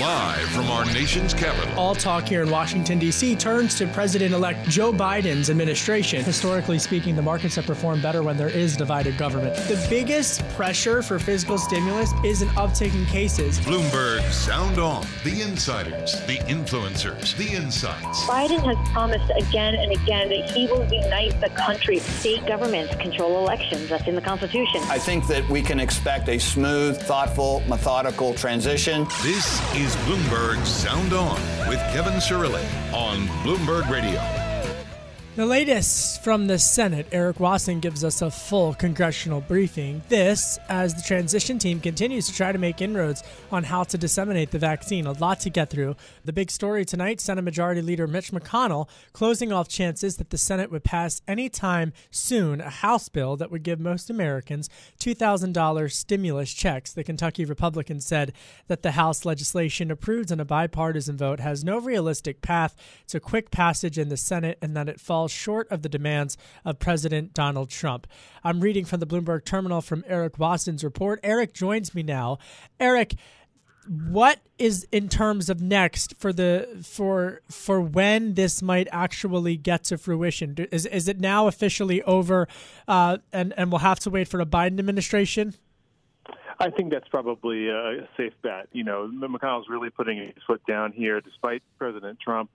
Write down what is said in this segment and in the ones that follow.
Live from our nation's capital. All talk here in Washington, D.C. turns to President elect Joe Biden's administration. Historically speaking, the markets have performed better when there is divided government. The biggest pressure for fiscal stimulus is an uptick in cases. Bloomberg Sound On. The insiders, the influencers, the insights. Biden has promised again and again that he will unite the country. State governments control elections. That's in the Constitution. I think that we can expect a smooth, thoughtful, methodical transition. This is Bloomberg Sound On with Kevin Cirilli on Bloomberg Radio. The latest from the Senate, Eric Wasson gives us a full congressional briefing. This, as the transition team continues to try to make inroads on how to disseminate the vaccine. A lot to get through. The big story tonight Senate Majority Leader Mitch McConnell closing off chances that the Senate would pass anytime soon a House bill that would give most Americans $2,000 stimulus checks. The Kentucky Republican said that the House legislation approved in a bipartisan vote has no realistic path to quick passage in the Senate and that it falls short of the demands of President Donald Trump. I'm reading from the Bloomberg terminal from Eric Wasson's report. Eric joins me now. Eric, what is in terms of next for the for for when this might actually get to fruition? Is is it now officially over, uh, and and we'll have to wait for a Biden administration? I think that's probably a safe bet. You know, McConnell's really putting his foot down here, despite President Trump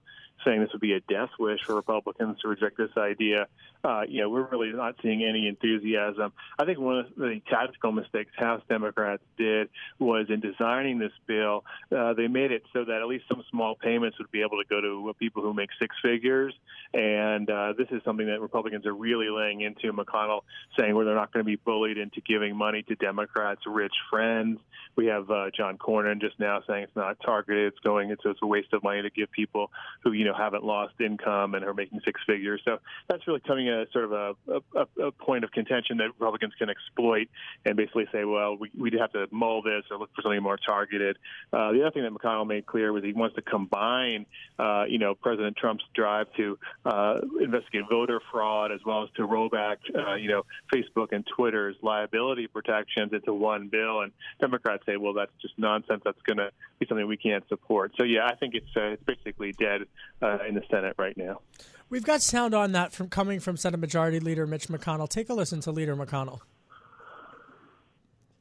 saying this would be a death wish for Republicans to reject this idea. Uh, you know, we're really not seeing any enthusiasm. I think one of the tactical mistakes House Democrats did was in designing this bill, uh, they made it so that at least some small payments would be able to go to people who make six figures. And uh, this is something that Republicans are really laying into. McConnell saying where they're not going to be bullied into giving money to Democrats' rich friends. We have uh, John Cornyn just now saying it's not targeted; it's going into it's a waste of money to give people who you know haven't lost income and are making six figures. So that's really coming as sort of a, a, a point of contention that Republicans can exploit and basically say, well, we we have to mull this or look for something more targeted. Uh, the other thing that McConnell made clear was he wants to combine, uh, you know, President Trump's drive to uh, investigate voter fraud as well as to roll back, uh, you know, Facebook and Twitter's liability protections into one bill. And Democrats say, well, that's just nonsense. That's going to be something we can't support. So yeah, I think it's uh, it's basically dead uh, in the Senate right now. We've got sound on that from coming from Senate Majority Leader Mitch McConnell. Take a listen to Leader McConnell.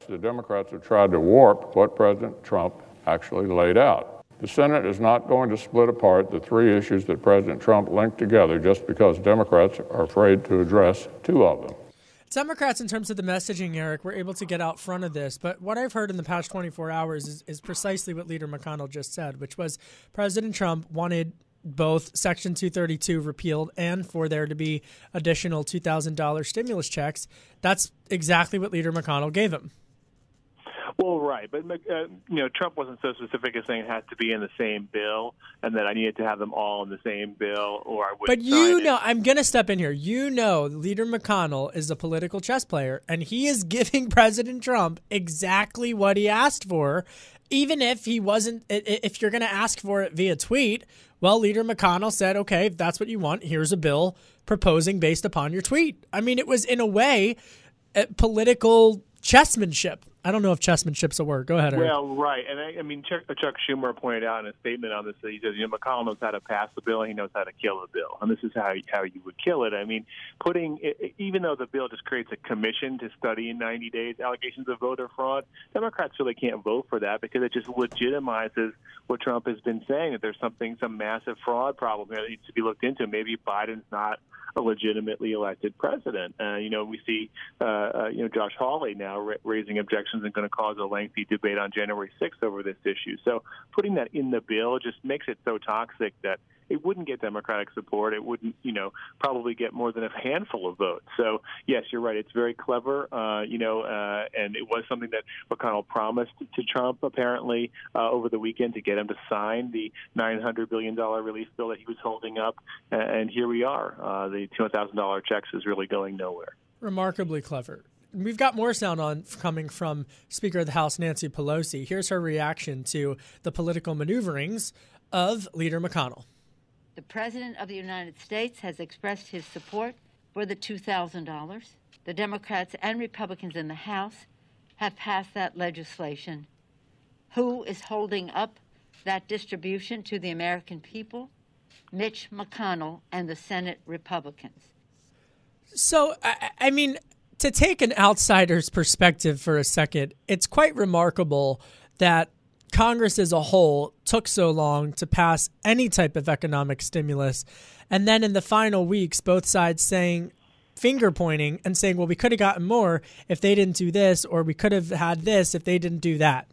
The Democrats have tried to warp what President Trump actually laid out. The Senate is not going to split apart the three issues that President Trump linked together just because Democrats are afraid to address two of them. Democrats, in terms of the messaging, Eric, were able to get out front of this. But what I've heard in the past 24 hours is, is precisely what Leader McConnell just said, which was President Trump wanted both Section 232 repealed and for there to be additional $2,000 stimulus checks. That's exactly what Leader McConnell gave him. Well, right, but uh, you know, Trump wasn't so specific as saying it has to be in the same bill, and that I needed to have them all in the same bill, or I would. But you know, I'm going to step in here. You know, Leader McConnell is a political chess player, and he is giving President Trump exactly what he asked for, even if he wasn't. If you're going to ask for it via tweet, well, Leader McConnell said, "Okay, if that's what you want, here's a bill proposing based upon your tweet." I mean, it was in a way uh, political chessmanship. I don't know if chessmanship's a word. Go ahead. Eric. Well, right, and I, I mean Chuck, Chuck, Schumer pointed out in a statement on this that he says, you know, McConnell knows how to pass the bill, he knows how to kill a bill, and this is how how you would kill it. I mean, putting even though the bill just creates a commission to study in 90 days allegations of voter fraud, Democrats really can't vote for that because it just legitimizes what Trump has been saying that there's something some massive fraud problem here that needs to be looked into. Maybe Biden's not a legitimately elected president. Uh, you know, we see, uh, uh, you know, Josh Hawley now ra- raising objections elections and going to cause a lengthy debate on January 6th over this issue. So putting that in the bill just makes it so toxic that it wouldn't get Democratic support. It wouldn't, you know, probably get more than a handful of votes. So yes, you're right. It's very clever, uh, you know, uh, and it was something that McConnell promised to Trump apparently uh, over the weekend to get him to sign the 900 billion dollar relief bill that he was holding up, and here we are. Uh, the $200,000 checks is really going nowhere. Remarkably clever. We've got more sound on coming from Speaker of the House Nancy Pelosi. Here's her reaction to the political maneuverings of Leader McConnell. The President of the United States has expressed his support for the $2,000. The Democrats and Republicans in the House have passed that legislation. Who is holding up that distribution to the American people? Mitch McConnell and the Senate Republicans. So, I, I mean, to take an outsider's perspective for a second, it's quite remarkable that Congress as a whole took so long to pass any type of economic stimulus. And then in the final weeks, both sides saying, finger pointing and saying, well, we could have gotten more if they didn't do this, or we could have had this if they didn't do that.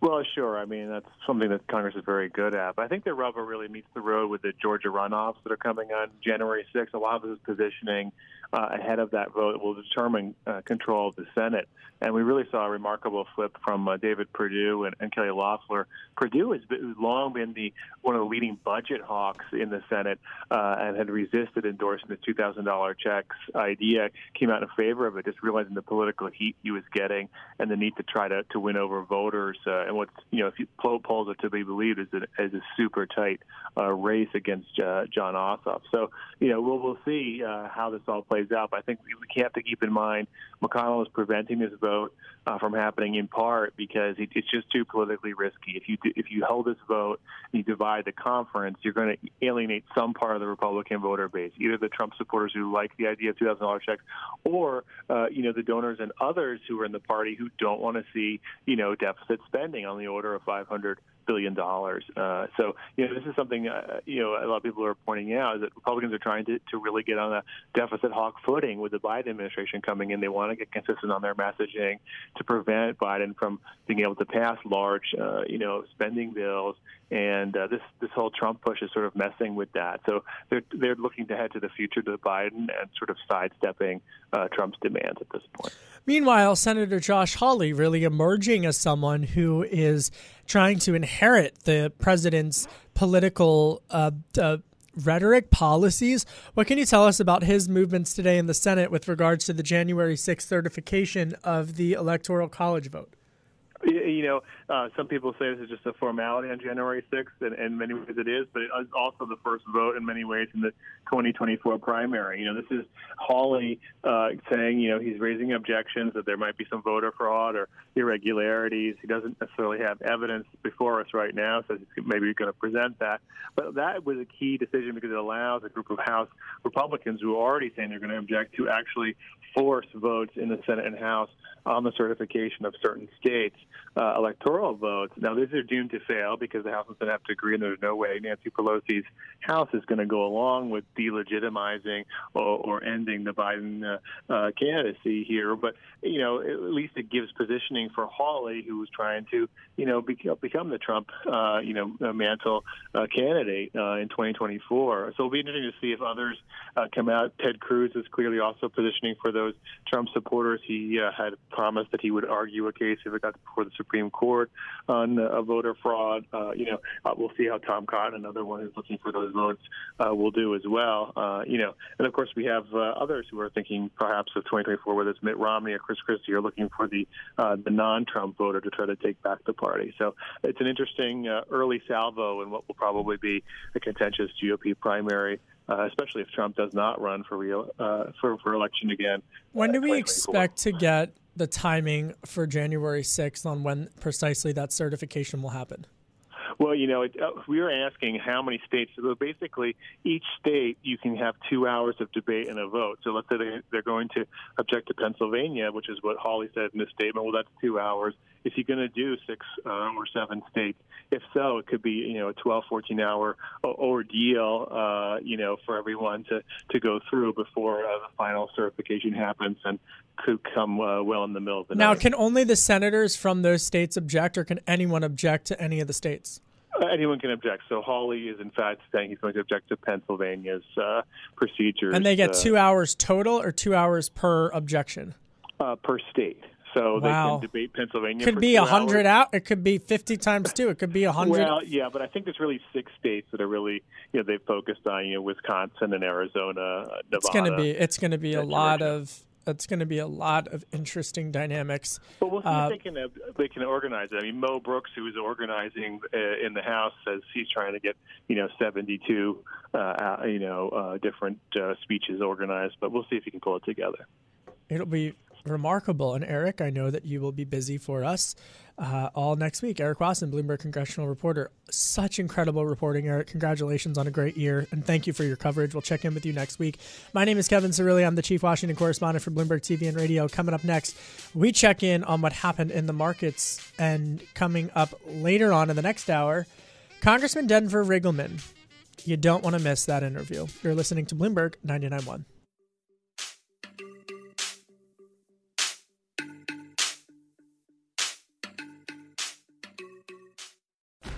Well, sure. I mean, that's something that Congress is very good at. But I think the rubber really meets the road with the Georgia runoffs that are coming on January 6th. A lot of this is positioning uh, ahead of that vote will determine uh, control of the Senate. And we really saw a remarkable flip from uh, David Perdue and, and Kelly Loeffler. Perdue has been, long been the one of the leading budget hawks in the Senate uh, and had resisted endorsing the $2,000 checks idea. Came out in favor of it, just realizing the political heat he was getting and the need to try to, to win over voters. Uh, and what's you know, if you, polls are to be believed, is a, is a super tight uh, race against Jon Ossoff. So you know, we'll we'll see how this all plays out. But I think we, have to keep in mind McConnell is preventing this vote uh, from happening in part because it, it's just too politically risky. If you if you hold this vote and you divide the conference, you're going to alienate some part of the Republican voter base, either the Trump supporters who like the idea of two thousand dollars checks, or uh, you know the donors and others who are in the party who don't want to see you know deficit spending on the order of five hundred billion dollars. Uh, so you know this is something uh, you know a lot of people are pointing out is that Republicans are trying to, to really get on a deficit hawk footing with the Biden administration coming in. They want to get consistent on their messaging to prevent Biden from being able to pass large uh, you know spending bills. And uh, this this whole Trump push is sort of messing with that. So they're they're looking to head to the future to Biden and sort of sidestepping uh, Trump's demands at this point. Meanwhile, Senator Josh Hawley really emerging as someone who is trying to inherit the president's political uh, uh, rhetoric, policies. What can you tell us about his movements today in the Senate with regards to the January 6th certification of the Electoral College vote? You know, uh, some people say this is just a formality on January 6th, and in many ways it is, but it is also the first vote in many ways in the 2024 primary. You know, this is Hawley uh, saying, you know, he's raising objections that there might be some voter fraud or irregularities. He doesn't necessarily have evidence before us right now, so he's maybe going to present that. But that was a key decision because it allows a group of House Republicans who are already saying they're going to object to actually force votes in the Senate and House on the certification of certain states' uh, electoral votes. Now, these are doomed to fail because the House and Senate have to agree, and there's no way Nancy Pelosi's House is going to go along with delegitimizing or, or ending the Biden uh, uh, candidacy here. But you know, at least it gives positioning for Hawley, who was trying to, you know, become the Trump, uh, you know, mantle uh, candidate uh, in 2024. So it'll be interesting to see if others uh, come out. Ted Cruz is clearly also positioning for those Trump supporters. He uh, had promised that he would argue a case if it got before the Supreme Court on uh, voter fraud. Uh, you know, uh, we'll see how Tom Cotton, another one who's looking for those votes, uh, will do as well. Uh, you know, and of course we have uh, others who are thinking perhaps of 2024, whether it's Mitt Romney or Chris Christie, are looking for the uh, the non-Trump voter to try to take back the party. So it's an interesting uh, early salvo in what will probably be a contentious GOP primary uh, especially if Trump does not run for real uh, for for election again. When do we expect to get the timing for January sixth on when precisely that certification will happen? Well, you know, it, uh, we were asking how many states. So basically, each state you can have two hours of debate and a vote. So let's say they, they're going to object to Pennsylvania, which is what Hawley said in this statement. Well, that's two hours is he going to do six uh, or seven states? If so, it could be you know a 12, 14 hour ordeal, uh, you know, for everyone to to go through before uh, the final certification happens, and could come uh, well in the middle of the now, night. Now, can only the senators from those states object, or can anyone object to any of the states? Uh, anyone can object. So Hawley is in fact saying he's going to object to Pennsylvania's uh, procedures. And they get uh, two hours total, or two hours per objection uh, per state. So wow. they can debate Pennsylvania. It Could be a hundred out. It could be fifty times two. It could be a hundred. Well, yeah, but I think there's really six states that are really, you know, they've focused on, you know, Wisconsin and Arizona, uh, Nevada. It's going to be. It's going to be a lot of it's going to be a lot of interesting dynamics. But we'll see uh, if they can uh, they can organize it. I mean, Mo Brooks, who is organizing uh, in the House, says he's trying to get you know 72 uh, you know uh, different uh, speeches organized. But we'll see if he can pull it together. It'll be remarkable. And Eric, I know that you will be busy for us uh, all next week. Eric Wasson, Bloomberg congressional reporter. Such incredible reporting, Eric. Congratulations on a great year, and thank you for your coverage. We'll check in with you next week. My name is Kevin Cirilli. I'm the chief Washington correspondent for Bloomberg TV and Radio. Coming up next, we check in on what happened in the markets, and coming up later on in the next hour, Congressman Denver Riggleman. You don't want to miss that interview. You're listening to Bloomberg 99.1.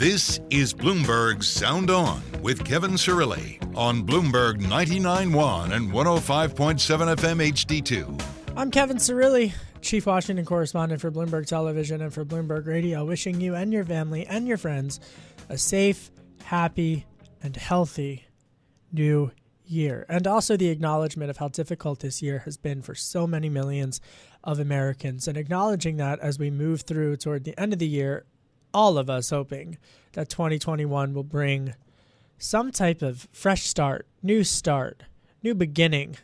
This is Bloomberg Sound On with Kevin Cirilli on Bloomberg 99.1 and 105.7 FM HD2. I'm Kevin Cirilli, Chief Washington Correspondent for Bloomberg Television and for Bloomberg Radio, wishing you and your family and your friends a safe, happy, and healthy new year. And also the acknowledgement of how difficult this year has been for so many millions of Americans, and acknowledging that as we move through toward the end of the year all of us hoping that 2021 will bring some type of fresh start, new start, new beginning,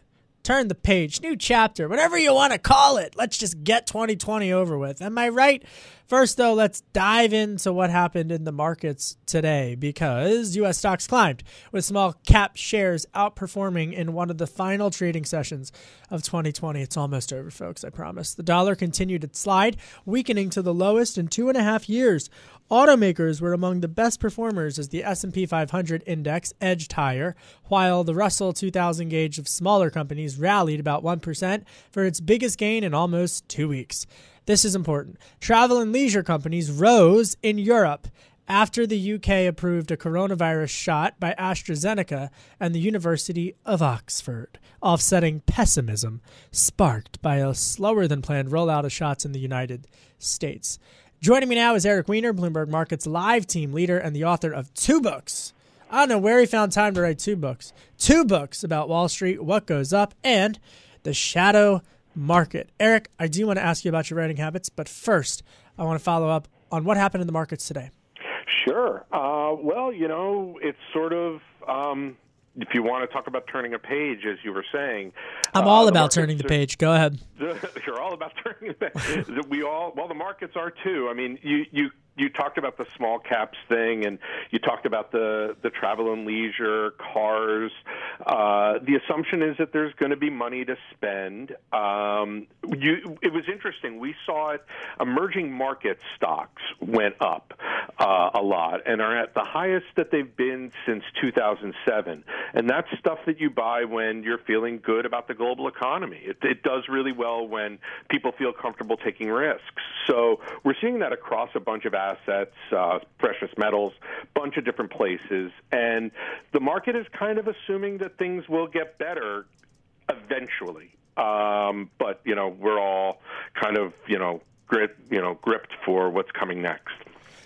turn the page, new chapter, whatever you want to call it. Let's just get 2020 over with. Am I right? First, though, let's dive into what happened in the markets today because U.S. stocks climbed with small cap shares outperforming in one of the final trading sessions of 2020. It's almost over, folks, I promise. The dollar continued its slide, weakening to the lowest in two and a half years. Automakers were among the best performers as the S&P 500 index edged higher, while the Russell 2000 gauge of smaller companies rallied about 1% for its biggest gain in almost 2 weeks. This is important. Travel and leisure companies rose in Europe after the UK approved a coronavirus shot by AstraZeneca and the University of Oxford, offsetting pessimism sparked by a slower than planned rollout of shots in the United States. Joining me now is Eric Weiner, Bloomberg Markets live team leader and the author of two books. I don't know where he found time to write two books. Two books about Wall Street, what goes up, and the shadow market. Eric, I do want to ask you about your writing habits, but first, I want to follow up on what happened in the markets today. Sure. Uh, well, you know, it's sort of. Um, if you want to talk about turning a page, as you were saying, I'm all uh, about turning the page. Go ahead. You're all about turning the page. we all, well, the markets are too. I mean, you you you talked about the small caps thing, and you talked about the the travel and leisure, cars. Uh, the assumption is that there's going to be money to spend. Um, you, it was interesting. We saw it. Emerging market stocks went up uh, a lot and are at the highest that they've been since 2007. And that's stuff that you buy when you're feeling good about the global economy. It, it does really well when people feel comfortable taking risks. So we're seeing that across a bunch of assets, uh, precious metals, bunch of different places, and the market is kind of assuming that things will get better eventually. Um, but you know, we're all kind of you know grip, you know gripped for what's coming next.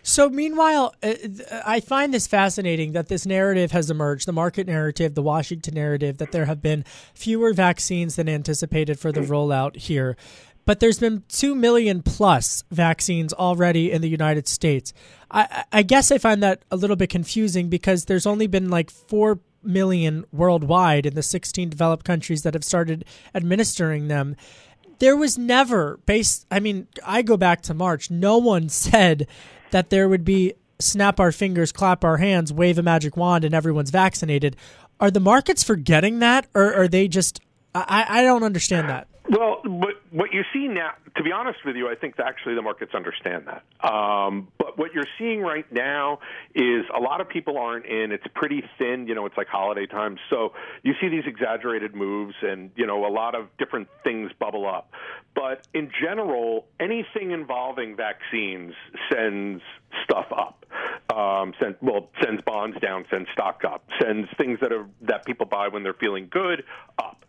So, meanwhile, uh, I find this fascinating that this narrative has emerged the market narrative, the Washington narrative, that there have been fewer vaccines than anticipated for the rollout here. But there's been 2 million plus vaccines already in the United States. I, I guess I find that a little bit confusing because there's only been like 4 million worldwide in the 16 developed countries that have started administering them. There was never based I mean, I go back to March, no one said that there would be snap our fingers, clap our hands, wave a magic wand and everyone's vaccinated. Are the markets forgetting that or are they just I, I don't understand that. Well, what what you see now, to be honest with you, I think actually the markets understand that. Um, but what you're seeing right now is a lot of people aren't in. It's pretty thin. You know, it's like holiday time, so you see these exaggerated moves, and you know, a lot of different things bubble up. But in general, anything involving vaccines sends stuff up. Um, well sends bonds down, sends stock up, sends things that are that people buy when they're feeling good up.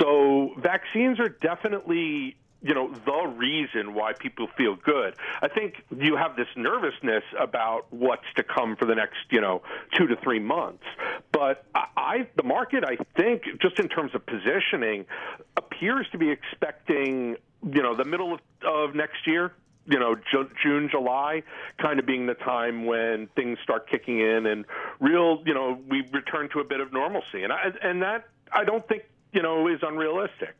So vaccines are definitely you know the reason why people feel good. I think you have this nervousness about what's to come for the next you know two to three months. But I, I the market I think just in terms of positioning appears to be expecting you know the middle of, of next year you know June, July, kind of being the time when things start kicking in and real, you know, we return to a bit of normalcy, and I, and that I don't think you know is unrealistic.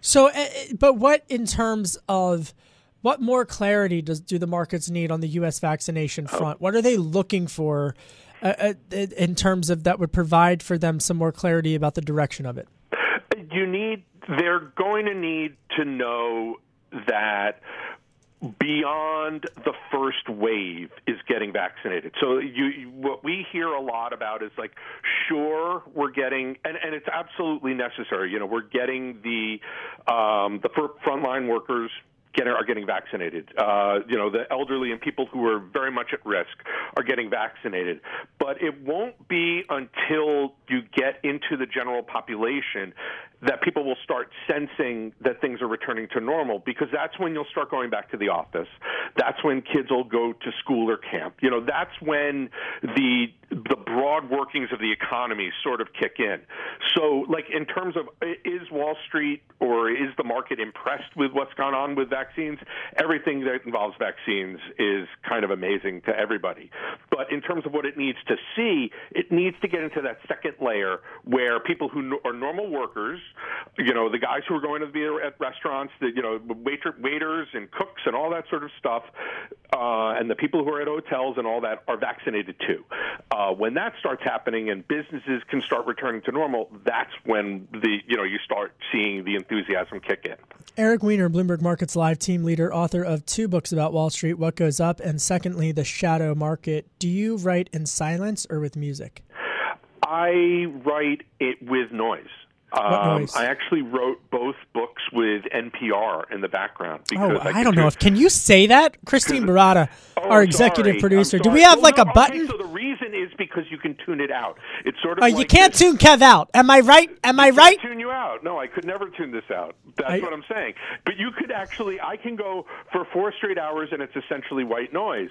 So, eh, eh, but what in terms of what more clarity does do the markets need on the U.S. vaccination oh. front? Oh. What are they looking for uh, in terms of that would provide for them some more clarity about the direction of it? You need. They're going to need to know that beyond the first wave is getting vaccinated. So you, what we hear a lot about is like, sure, we're getting, and, and it's absolutely necessary. You know, we're getting the um, the frontline workers are getting vaccinated. Uh, you know, the elderly and people who are very much at risk are getting vaccinated. But it won't be until you get into the general population that people will start sensing that things are returning to normal because that's when you'll start going back to the office. That's when kids will go to school or camp. You know, that's when the the broad workings of the economy sort of kick in. So, like in terms of is Wall Street or is the market impressed with what's gone on with vaccines? Everything that involves vaccines is kind of amazing to everybody. But in terms of what it needs to see, it needs to get into that second layer where people who are normal workers you know, the guys who are going to be at restaurants, the you know, waiter, waiters and cooks and all that sort of stuff, uh, and the people who are at hotels and all that are vaccinated too. Uh, when that starts happening and businesses can start returning to normal, that's when the you know you start seeing the enthusiasm kick in. Eric Weiner, Bloomberg Markets Live team leader, author of two books about Wall Street, What Goes Up, and secondly, The Shadow Market. Do you write in silence or with music? I write it with noise. Um, I actually wrote both books with NPR in the background. oh, I, I don't know if can you say that, Christine Barada, oh, our executive sorry. producer. Do we have like a button? Okay, so the reason is because you can tune it out. It's sort of. Oh, like you can't this. tune Kev out. Am I right? Am I right? Tune you out? No, I could never tune this out. That's I, what I'm saying. But you could actually. I can go for four straight hours, and it's essentially white noise.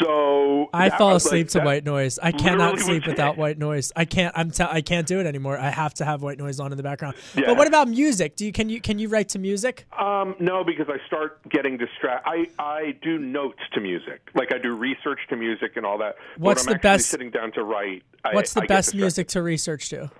So I fall asleep like, to white noise. I cannot sleep without white noise. I can't. I'm. T- I can't do it anymore. I have to have white noise on in the background. Yeah. But what about music? Do you can you can you write to music? Um, no, because I start getting distracted. I I do notes to music, like I do research to music and all that. What's the best sitting down to write? What's I, the I best music to research to?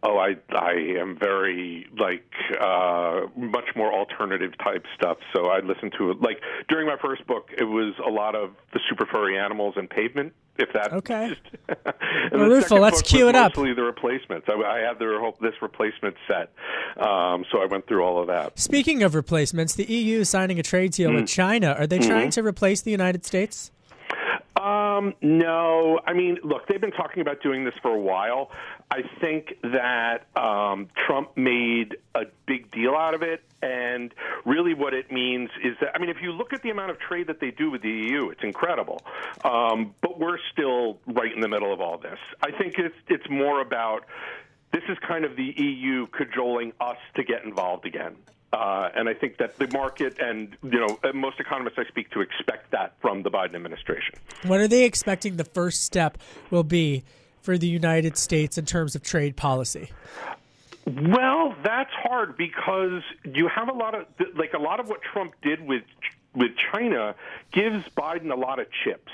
Oh, I I am very like uh, much more alternative type stuff. So I listen to it. Like during my first book, it was a lot of the super furry animals and pavement. If that okay, well, let's cue it up. Mostly the replacements. I, I had the, this replacement set, um, so I went through all of that. Speaking of replacements, the EU is signing a trade deal mm. with China. Are they trying mm-hmm. to replace the United States? Um, no, I mean, look, they've been talking about doing this for a while. I think that um, Trump made a big deal out of it, and really what it means is that I mean, if you look at the amount of trade that they do with the EU, it's incredible. Um, but we're still right in the middle of all this. I think it's it's more about this is kind of the EU cajoling us to get involved again. Uh, and I think that the market and you know most economists I speak to expect that from the Biden administration. What are they expecting the first step will be for the United States in terms of trade policy? Well, that's hard because you have a lot of like a lot of what Trump did with with China gives Biden a lot of chips.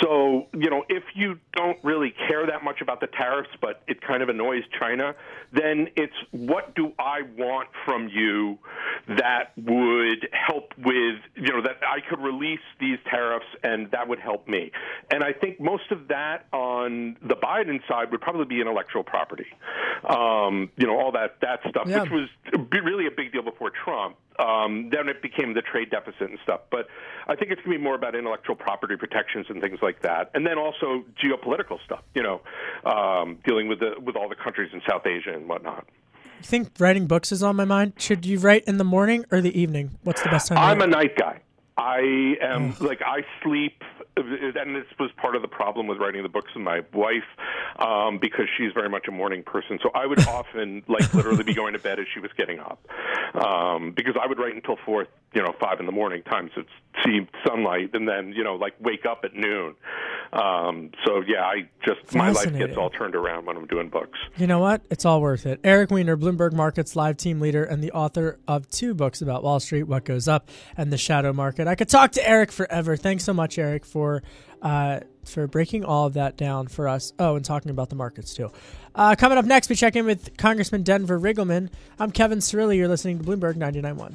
So, you know, if you don't really care that much about the tariffs, but it kind of annoys China, then it's what do I want from you that would help with, you know, that I could release these tariffs and that would help me. And I think most of that on the Biden side would probably be intellectual property. Um, you know, all that, that stuff, yeah. which was really a big deal before Trump. Um, then it became the trade deficit and stuff. But I think it's going to be more about intellectual property protections and things like that, and then also geopolitical stuff. You know, um, dealing with the with all the countries in South Asia and whatnot. You think writing books is on my mind? Should you write in the morning or the evening? What's the best time? I'm a night guy. I am like I sleep, and this was part of the problem with writing the books with my wife, um, because she's very much a morning person. So I would often like literally be going to bed as she was getting up, um, because I would write until four, you know, five in the morning, times to see sunlight, and then you know, like wake up at noon. Um, so yeah, I just my life gets all turned around when I'm doing books. You know what? It's all worth it. Eric Weiner, Bloomberg Markets live team leader and the author of two books about Wall Street, What Goes Up, and the Shadow Market. I could talk to Eric forever. Thanks so much, Eric, for uh, for breaking all of that down for us. Oh, and talking about the markets too. Uh, coming up next, we check in with Congressman Denver Riggleman. I'm Kevin Cirilli. You're listening to Bloomberg 99.1.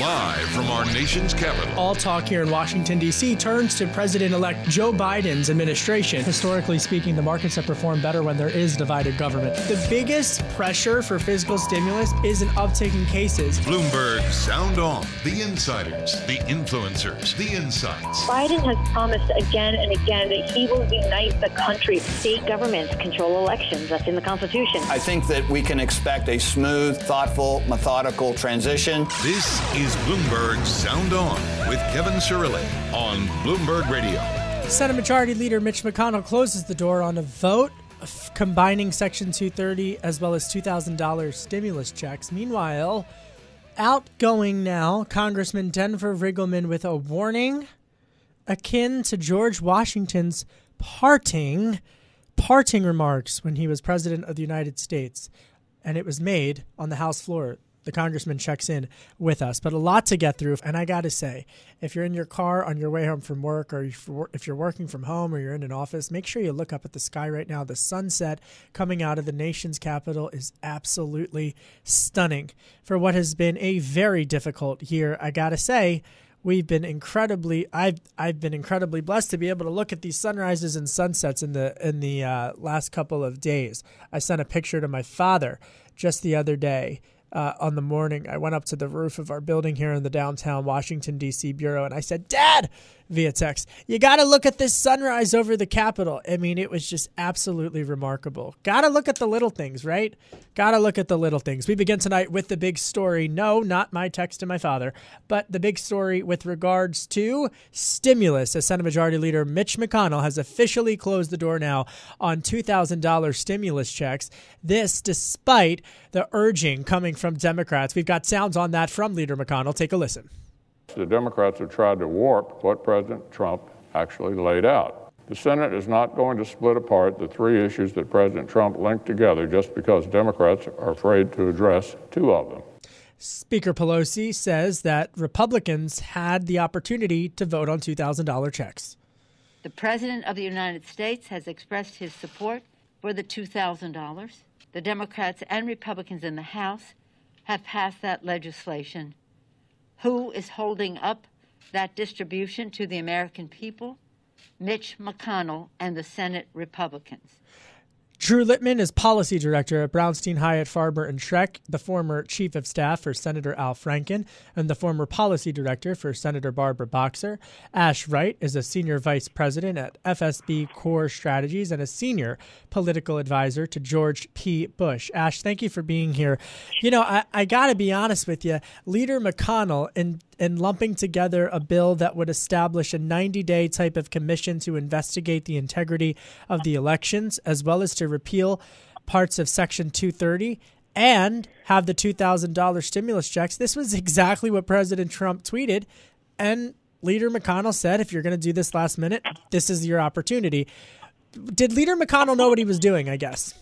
Live from our nation's capital. All talk here in Washington, D.C. turns to President elect Joe Biden's administration. Historically speaking, the markets have performed better when there is divided government. The biggest pressure for fiscal stimulus is an uptick in cases. Bloomberg Sound On. The insiders, the influencers, the insights. Biden has promised again and again that he will unite the country. State governments control elections. That's in the Constitution. I think that we can expect a smooth, thoughtful, methodical transition. This is is Bloomberg Sound On with Kevin Cirilli on Bloomberg Radio. Senate Majority Leader Mitch McConnell closes the door on a vote uh, combining Section 230 as well as $2,000 stimulus checks. Meanwhile, outgoing now, Congressman Denver Riggleman with a warning akin to George Washington's parting parting remarks when he was president of the United States and it was made on the House floor the congressman checks in with us. But a lot to get through. And I got to say, if you're in your car on your way home from work, or if you're working from home, or you're in an office, make sure you look up at the sky right now. The sunset coming out of the nation's capital is absolutely stunning for what has been a very difficult year. I got to say, we've been incredibly I've I've been incredibly blessed to be able to look at these sunrises and sunsets in the in the uh, last couple of days. I sent a picture to my father just the other day uh, on the morning, I went up to the roof of our building here in the downtown Washington, D.C. bureau, and I said, Dad, via text. You got to look at this sunrise over the Capitol. I mean, it was just absolutely remarkable. Got to look at the little things, right? Got to look at the little things. We begin tonight with the big story. No, not my text to my father, but the big story with regards to stimulus. As Senate Majority Leader Mitch McConnell has officially closed the door now on $2,000 stimulus checks. This despite the urging coming from Democrats. We've got sounds on that from Leader McConnell. Take a listen. The Democrats have tried to warp what President Trump actually laid out. The Senate is not going to split apart the three issues that President Trump linked together just because Democrats are afraid to address two of them. Speaker Pelosi says that Republicans had the opportunity to vote on $2,000 checks. The President of the United States has expressed his support for the $2,000. The Democrats and Republicans in the House have passed that legislation who is holding up that distribution to the American people? Mitch McConnell and the Senate Republicans. Drew Littman is policy director at Brownstein Hyatt Farber and Schreck, the former chief of staff for Senator Al Franken, and the former policy director for Senator Barbara Boxer. Ash Wright is a senior vice president at FSB Core Strategies and a senior political advisor to George P. Bush. Ash, thank you for being here. You know, I, I got to be honest with you. Leader McConnell, in and lumping together a bill that would establish a 90 day type of commission to investigate the integrity of the elections, as well as to repeal parts of Section 230 and have the $2,000 stimulus checks. This was exactly what President Trump tweeted. And Leader McConnell said, if you're going to do this last minute, this is your opportunity. Did Leader McConnell know what he was doing, I guess?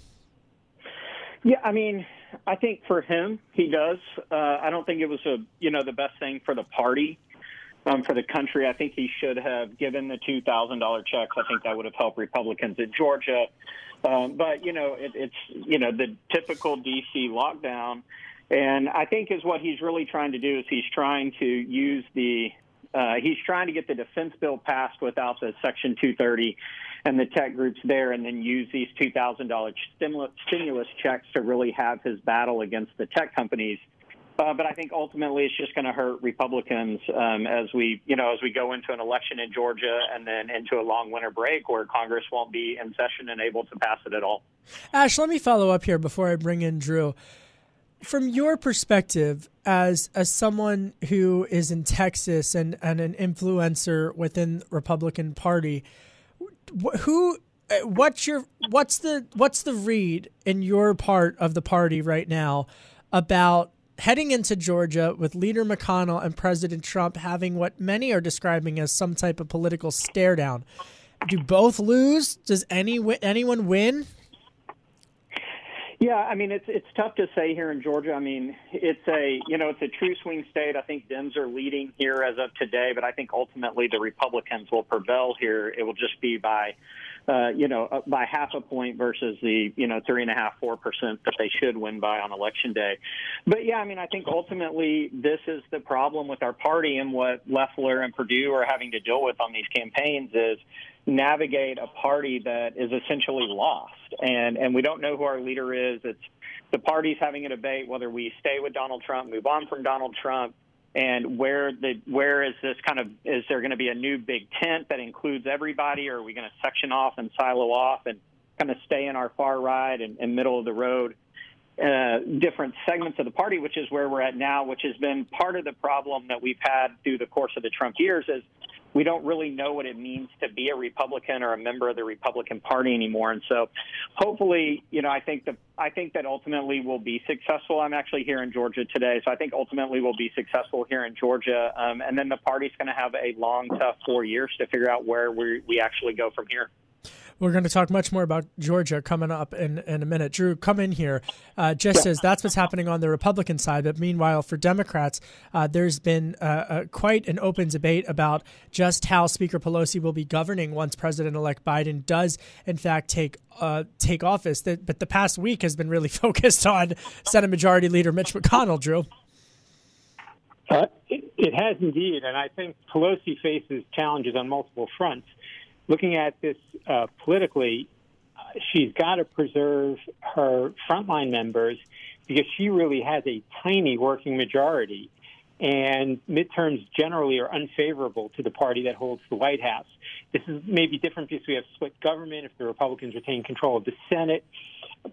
Yeah, I mean, I think for him, he does. Uh, I don't think it was a you know the best thing for the party, um, for the country. I think he should have given the two thousand dollar checks. I think that would have helped Republicans in Georgia. Um, but you know, it, it's you know the typical DC lockdown, and I think is what he's really trying to do is he's trying to use the uh, he's trying to get the defense bill passed without the Section 230 and the tech groups there, and then use these $2,000 stimulus, stimulus checks to really have his battle against the tech companies. Uh, but I think ultimately it's just going to hurt Republicans um, as we, you know, as we go into an election in Georgia and then into a long winter break where Congress won't be in session and able to pass it at all. Ash, let me follow up here before I bring in Drew. From your perspective, as as someone who is in Texas and, and an influencer within Republican Party, who uh, what's your what's the what's the read in your part of the party right now about heading into Georgia with leader McConnell and President Trump having what many are describing as some type of political stare down. Do both lose? Does any anyone win? Yeah, I mean it's it's tough to say here in Georgia. I mean it's a you know it's a true swing state. I think Dems are leading here as of today, but I think ultimately the Republicans will prevail here. It will just be by uh, you know uh, by half a point versus the you know three and a half four percent that they should win by on election day. But yeah, I mean I think ultimately this is the problem with our party and what Loeffler and Perdue are having to deal with on these campaigns is navigate a party that is essentially lost. And, and we don't know who our leader is. It's the party's having a debate whether we stay with Donald Trump, move on from Donald Trump, and where the where is this kind of is there going to be a new big tent that includes everybody, or are we going to section off and silo off and kind of stay in our far right and, and middle of the road uh, different segments of the party, which is where we're at now, which has been part of the problem that we've had through the course of the Trump years is we don't really know what it means to be a Republican or a member of the Republican Party anymore. And so, hopefully, you know, I think that I think that ultimately we'll be successful. I'm actually here in Georgia today, so I think ultimately we'll be successful here in Georgia. Um, and then the party's going to have a long, tough four years to figure out where we we actually go from here. We're going to talk much more about Georgia coming up in, in a minute. Drew, come in here. Uh, just yeah. as that's what's happening on the Republican side, but meanwhile, for Democrats, uh, there's been uh, uh, quite an open debate about just how Speaker Pelosi will be governing once President-elect Biden does, in fact, take uh, take office. But the past week has been really focused on Senate Majority Leader Mitch McConnell. Drew. Uh, it, it, has indeed, and I think Pelosi faces challenges on multiple fronts looking at this uh, politically, uh, she's got to preserve her frontline members because she really has a tiny working majority. And midterms generally are unfavorable to the party that holds the White House. This is maybe different because we have split government if the Republicans retain control of the Senate.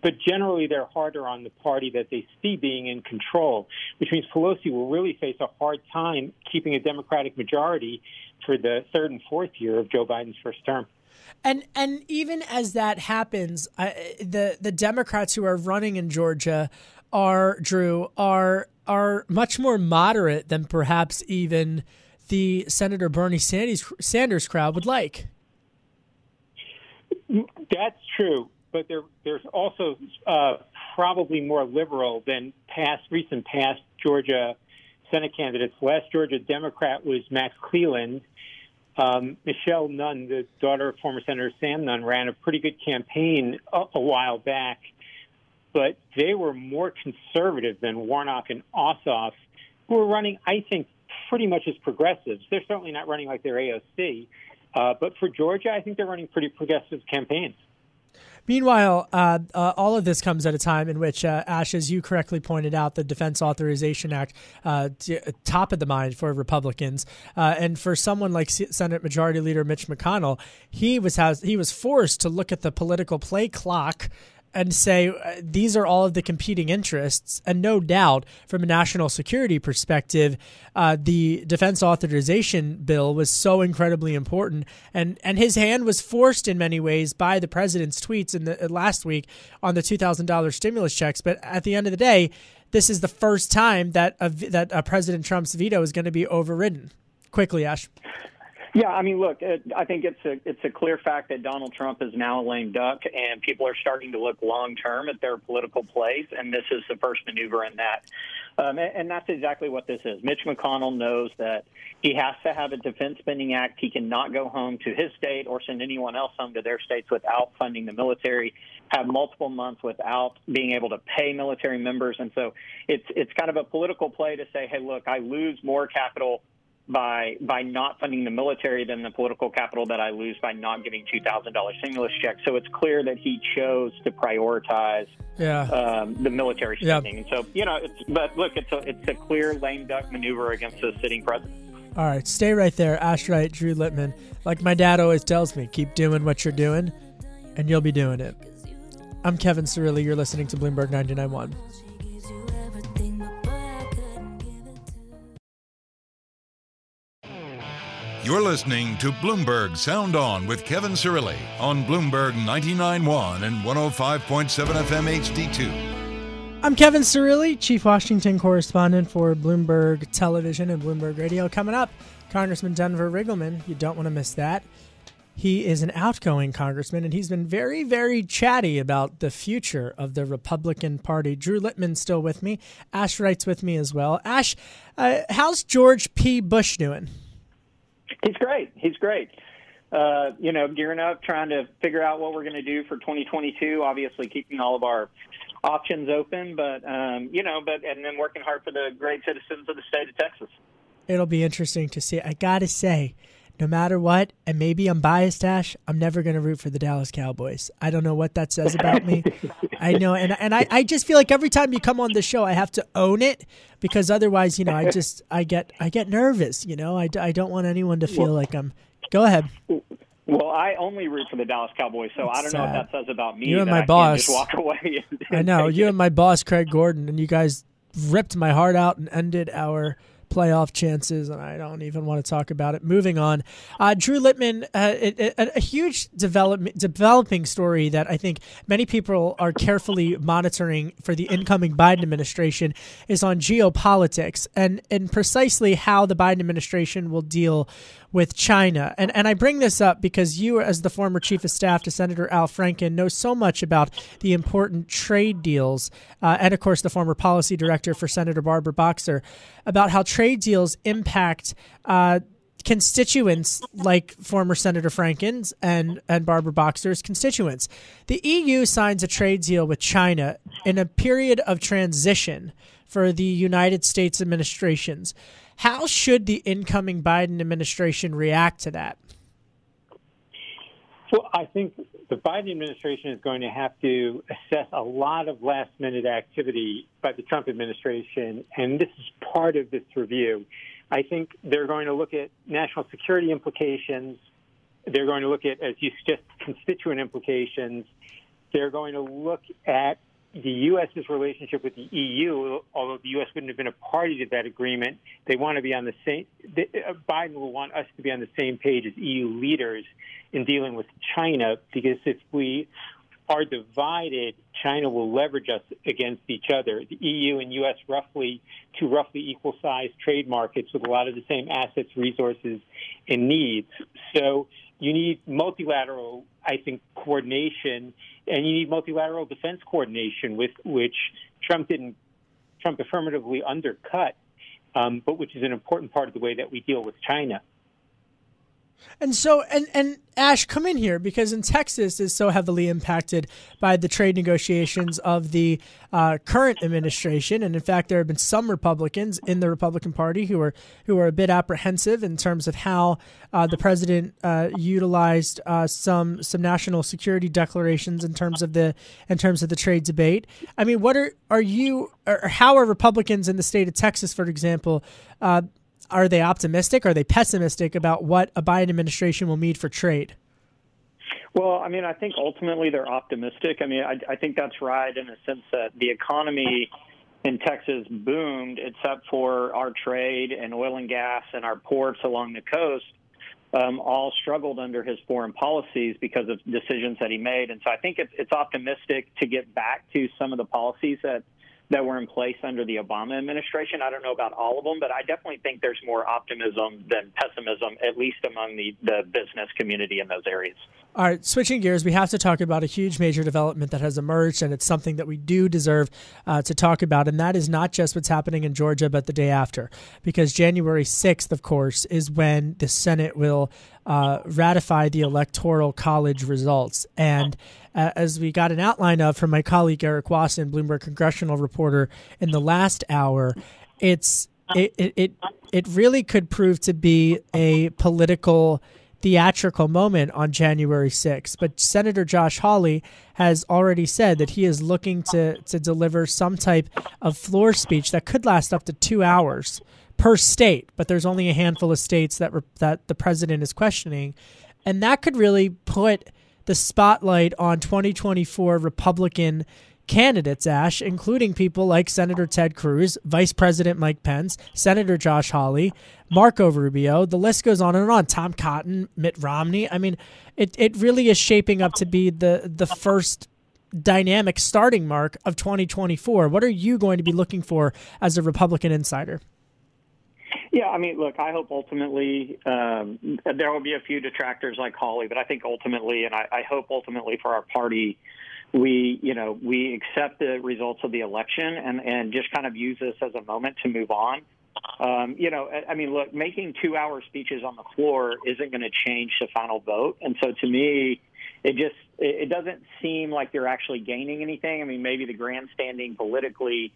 But generally, they're harder on the party that they see being in control, which means Pelosi will really face a hard time keeping a Democratic majority for the third and fourth year of Joe Biden's first term. And and even as that happens, the the Democrats who are running in Georgia are Drew are are much more moderate than perhaps even the Senator Bernie Sanders Sanders crowd would like. That's true, but there there's also uh, probably more liberal than past recent past Georgia Senate candidates. Last Georgia Democrat was Max Cleland um, Michelle Nunn, the daughter of former Senator Sam Nunn, ran a pretty good campaign a, a while back, but they were more conservative than Warnock and Ossoff, who were running, I think, pretty much as progressives. They're certainly not running like their AOC, uh, but for Georgia, I think they're running pretty progressive campaigns. Meanwhile, uh, uh, all of this comes at a time in which, uh, Ash, as you correctly pointed out, the Defense Authorization Act uh, t- top of the mind for Republicans, uh, and for someone like C- Senate Majority Leader Mitch McConnell, he was has he was forced to look at the political play clock and say uh, these are all of the competing interests. And no doubt, from a national security perspective, uh, the defense authorization bill was so incredibly important. And and his hand was forced in many ways by the president's tweets in the uh, last week on the two thousand dollars stimulus checks. But at the end of the day, this is the first time that a, that a President Trump's veto is going to be overridden. Quickly, Ash. Yeah, I mean, look, it, I think it's a it's a clear fact that Donald Trump is now a lame duck, and people are starting to look long term at their political plays, and this is the first maneuver in that. Um, and, and that's exactly what this is. Mitch McConnell knows that he has to have a defense spending act. He cannot go home to his state or send anyone else home to their states without funding the military. Have multiple months without being able to pay military members, and so it's it's kind of a political play to say, hey, look, I lose more capital by by not funding the military than the political capital that I lose by not giving two thousand dollars stimulus checks. So it's clear that he chose to prioritize yeah. um, the military spending. And so you know, it's, but look, it's a it's a clear lame duck maneuver against the sitting president. All right, stay right there, Ash Wright, Drew Littman. Like my dad always tells me, keep doing what you're doing, and you'll be doing it. I'm Kevin Cirilli. You're listening to Bloomberg 99.1. You're listening to Bloomberg Sound On with Kevin Cirilli on Bloomberg 99.1 and 105.7 FM HD2. I'm Kevin Cirilli, Chief Washington Correspondent for Bloomberg Television and Bloomberg Radio. Coming up, Congressman Denver Riggleman. You don't want to miss that. He is an outgoing congressman, and he's been very, very chatty about the future of the Republican Party. Drew Littman's still with me. Ash Wright's with me as well. Ash, uh, how's George P. Bush doing? He's great. He's great. Uh, you know, gearing up, trying to figure out what we're going to do for 2022. Obviously, keeping all of our options open, but um, you know, but and then working hard for the great citizens of the state of Texas. It'll be interesting to see. I gotta say, no matter what, and maybe I'm biased, Ash, I'm never going to root for the Dallas Cowboys. I don't know what that says about me. I know, and and I, I just feel like every time you come on the show, I have to own it because otherwise, you know, I just I get I get nervous. You know, I, I don't want anyone to feel like I'm. Go ahead. Well, I only root for the Dallas Cowboys, so I don't Sad. know what that says about me. You and my I boss. Just walk away. And, I know you and my boss Craig Gordon, and you guys ripped my heart out and ended our playoff chances, and I don't even want to talk about it. Moving on, uh, Drew Littman, uh, a huge develop, developing story that I think many people are carefully monitoring for the incoming Biden administration is on geopolitics and and precisely how the Biden administration will deal with China. And and I bring this up because you, as the former chief of staff to Senator Al Franken, know so much about the important trade deals, uh, and of course the former policy director for Senator Barbara Boxer, about how trade deals impact. Uh, constituents like former Senator Franken's and, and Barbara Boxer's constituents. The EU signs a trade deal with China in a period of transition for the United States administrations. How should the incoming Biden administration react to that? Well, I think the Biden administration is going to have to assess a lot of last minute activity by the Trump administration, and this is part of this review. I think they're going to look at national security implications. They're going to look at, as you suggest, constituent implications. They're going to look at the U.S.'s relationship with the EU, although the U.S. wouldn't have been a party to that agreement, they want to be on the same. Uh, Biden will want us to be on the same page as EU leaders in dealing with China, because if we are divided, China will leverage us against each other. The EU and U.S. roughly two roughly equal sized trade markets with a lot of the same assets, resources, and needs. So you need multilateral, I think, coordination, and you need multilateral defense coordination, with which Trump didn't Trump affirmatively undercut, um, but which is an important part of the way that we deal with China. And so, and and Ash, come in here because in Texas is so heavily impacted by the trade negotiations of the uh, current administration, and in fact, there have been some Republicans in the Republican Party who are who are a bit apprehensive in terms of how uh, the president uh, utilized uh, some some national security declarations in terms of the in terms of the trade debate. I mean, what are are you or how are Republicans in the state of Texas, for example? Are they optimistic? Are they pessimistic about what a Biden administration will mean for trade? Well, I mean, I think ultimately they're optimistic. I mean, I, I think that's right in the sense that the economy in Texas boomed, except for our trade and oil and gas and our ports along the coast. Um, all struggled under his foreign policies because of decisions that he made. And so I think it's, it's optimistic to get back to some of the policies that that were in place under the Obama administration. I don't know about all of them, but I definitely think there's more optimism than pessimism, at least among the, the business community in those areas. All right, switching gears, we have to talk about a huge major development that has emerged, and it's something that we do deserve uh, to talk about, and that is not just what's happening in Georgia, but the day after. Because January 6th, of course, is when the Senate will uh, ratify the Electoral College results. And uh, as we got an outline of from my colleague Eric Wasson, Bloomberg congressional reporter, in the last hour, it's it, it, it, it really could prove to be a political theatrical moment on January 6th. But Senator Josh Hawley has already said that he is looking to, to deliver some type of floor speech that could last up to two hours per state. But there's only a handful of states that, that the president is questioning. And that could really put the spotlight on 2024 Republican candidates, Ash, including people like Senator Ted Cruz, Vice President Mike Pence, Senator Josh Hawley, Marco Rubio. The list goes on and on. Tom Cotton, Mitt Romney. I mean, it, it really is shaping up to be the the first dynamic starting mark of 2024. What are you going to be looking for as a Republican insider? Yeah, I mean, look, I hope ultimately um, there will be a few detractors like Hawley, but I think ultimately, and I, I hope ultimately for our party, we, you know, we accept the results of the election and, and just kind of use this as a moment to move on. Um, you know, I mean, look, making two hour speeches on the floor isn't going to change the final vote. And so to me, it just, it doesn't seem like you're actually gaining anything. I mean, maybe the grandstanding politically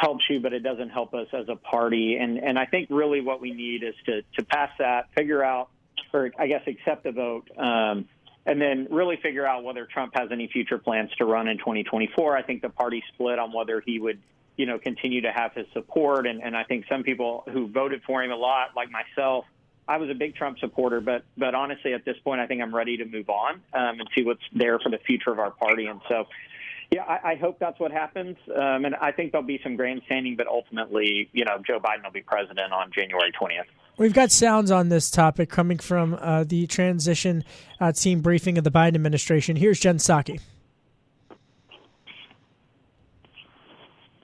helps you, but it doesn't help us as a party. And, and I think really what we need is to, to pass that, figure out, or I guess accept the vote. Um, and then really figure out whether Trump has any future plans to run in 2024. I think the party split on whether he would, you know, continue to have his support. And, and I think some people who voted for him a lot, like myself, I was a big Trump supporter, but but honestly, at this point, I think I'm ready to move on um, and see what's there for the future of our party. And so, yeah, I, I hope that's what happens. Um, and I think there'll be some grandstanding, but ultimately, you know, Joe Biden will be president on January 20th. We've got sounds on this topic coming from uh, the transition uh, team briefing of the Biden administration. Here's Jen Psaki.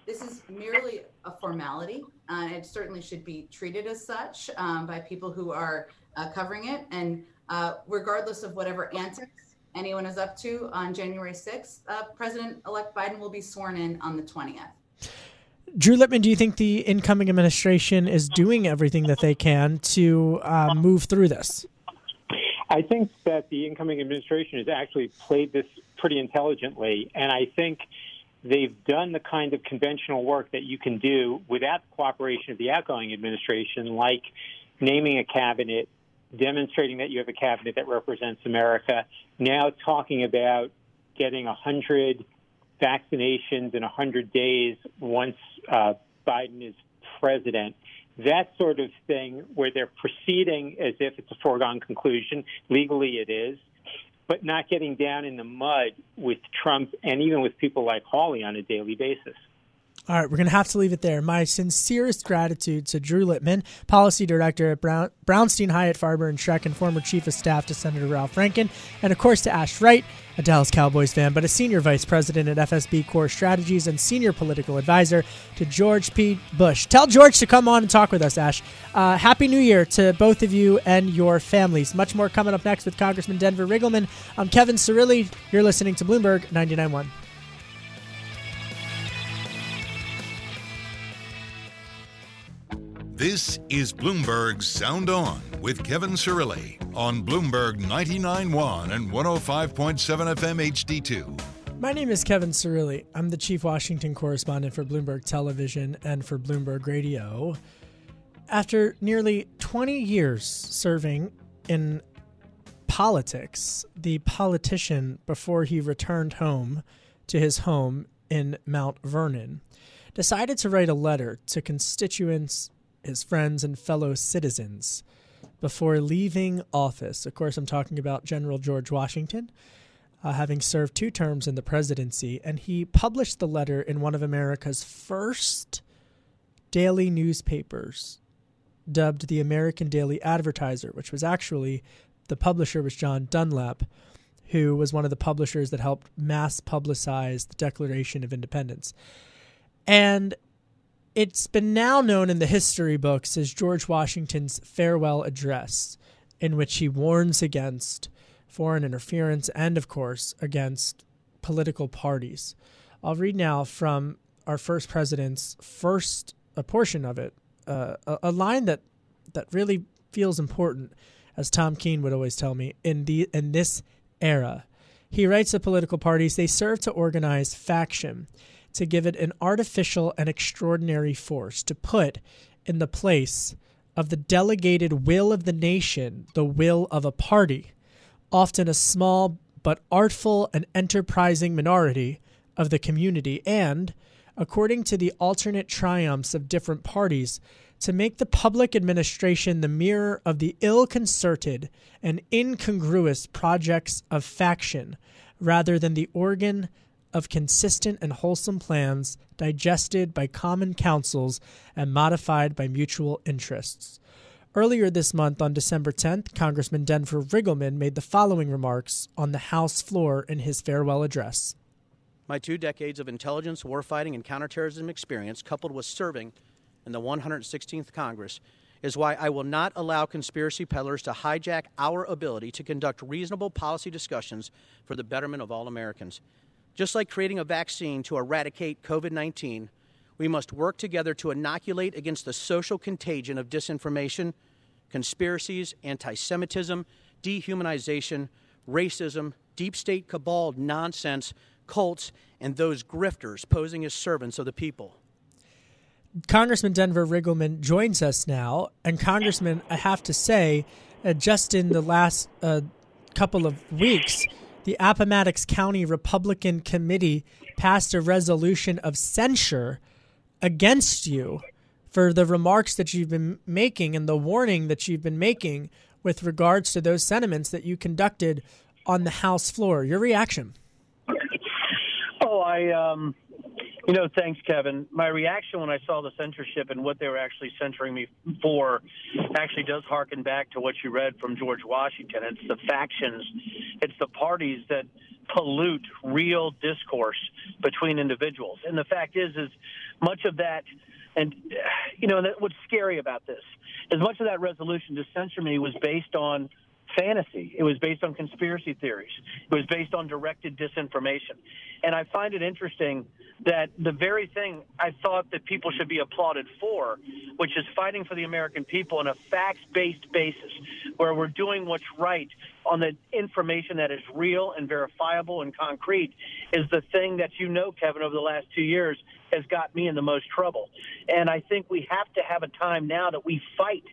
This is merely a formality. Uh, it certainly should be treated as such um, by people who are uh, covering it. And uh, regardless of whatever antics anyone is up to on January 6th, uh, President elect Biden will be sworn in on the 20th. Drew Littman, do you think the incoming administration is doing everything that they can to uh, move through this? I think that the incoming administration has actually played this pretty intelligently, and I think they've done the kind of conventional work that you can do without the cooperation of the outgoing administration, like naming a cabinet, demonstrating that you have a cabinet that represents America, now talking about getting a hundred vaccinations in 100 days once uh, Biden is president. That sort of thing, where they're proceeding as if it's a foregone conclusion. Legally, it is, but not getting down in the mud with Trump and even with people like Hawley on a daily basis. All right, we're going to have to leave it there. My sincerest gratitude to Drew Littman, Policy Director at Brown, Brownstein Hyatt Farber and Schreck, and former Chief of Staff to Senator Al Franken, and of course to Ash Wright, a Dallas Cowboys fan, but a Senior Vice President at FSB Core Strategies and Senior Political Advisor to George P. Bush. Tell George to come on and talk with us, Ash. Uh, Happy New Year to both of you and your families. Much more coming up next with Congressman Denver Riggleman. I'm Kevin Cirilli. You're listening to Bloomberg 99.1. This is Bloomberg Sound On with Kevin Cirilli on Bloomberg 99.1 and 105.7 FM HD2. My name is Kevin Cirilli. I'm the chief Washington correspondent for Bloomberg Television and for Bloomberg Radio. After nearly 20 years serving in politics, the politician, before he returned home to his home in Mount Vernon, decided to write a letter to constituents his friends and fellow citizens before leaving office. Of course, I'm talking about General George Washington, uh, having served two terms in the presidency, and he published the letter in one of America's first daily newspapers, dubbed the American Daily Advertiser, which was actually the publisher was John Dunlap, who was one of the publishers that helped mass publicize the Declaration of Independence. And it's been now known in the history books as George Washington's farewell address, in which he warns against foreign interference and, of course, against political parties. I'll read now from our first president's first a portion of it, uh, a, a line that that really feels important, as Tom Keene would always tell me in the in this era. He writes of political parties they serve to organize faction to give it an artificial and extraordinary force, to put in the place of the delegated will of the nation the will of a party, often a small but artful and enterprising minority of the community, and, according to the alternate triumphs of different parties, to make the public administration the mirror of the ill concerted and incongruous projects of faction rather than the organ of consistent and wholesome plans digested by common councils and modified by mutual interests. Earlier this month, on December 10th, Congressman Denver Riggleman made the following remarks on the House floor in his farewell address. My two decades of intelligence, warfighting, and counterterrorism experience, coupled with serving in the 116th Congress, is why I will not allow conspiracy peddlers to hijack our ability to conduct reasonable policy discussions for the betterment of all Americans. Just like creating a vaccine to eradicate COVID 19, we must work together to inoculate against the social contagion of disinformation, conspiracies, anti Semitism, dehumanization, racism, deep state cabal nonsense, cults, and those grifters posing as servants of the people. Congressman Denver Riggleman joins us now. And, Congressman, I have to say, uh, just in the last uh, couple of weeks, the Appomattox County Republican Committee passed a resolution of censure against you for the remarks that you've been making and the warning that you've been making with regards to those sentiments that you conducted on the House floor. Your reaction? Oh, I um, you know, thanks, Kevin. My reaction when I saw the censorship and what they were actually censoring me for actually does harken back to what you read from George Washington. It's the factions, it's the parties that pollute real discourse between individuals. And the fact is, is much of that, and you know, what's scary about this, as much of that resolution to censor me was based on fantasy. It was based on conspiracy theories. It was based on directed disinformation. And I find it interesting that the very thing I thought that people should be applauded for, which is fighting for the American people on a facts based basis, where we're doing what's right on the information that is real and verifiable and concrete, is the thing that you know, Kevin, over the last two years has got me in the most trouble. And I think we have to have a time now that we fight.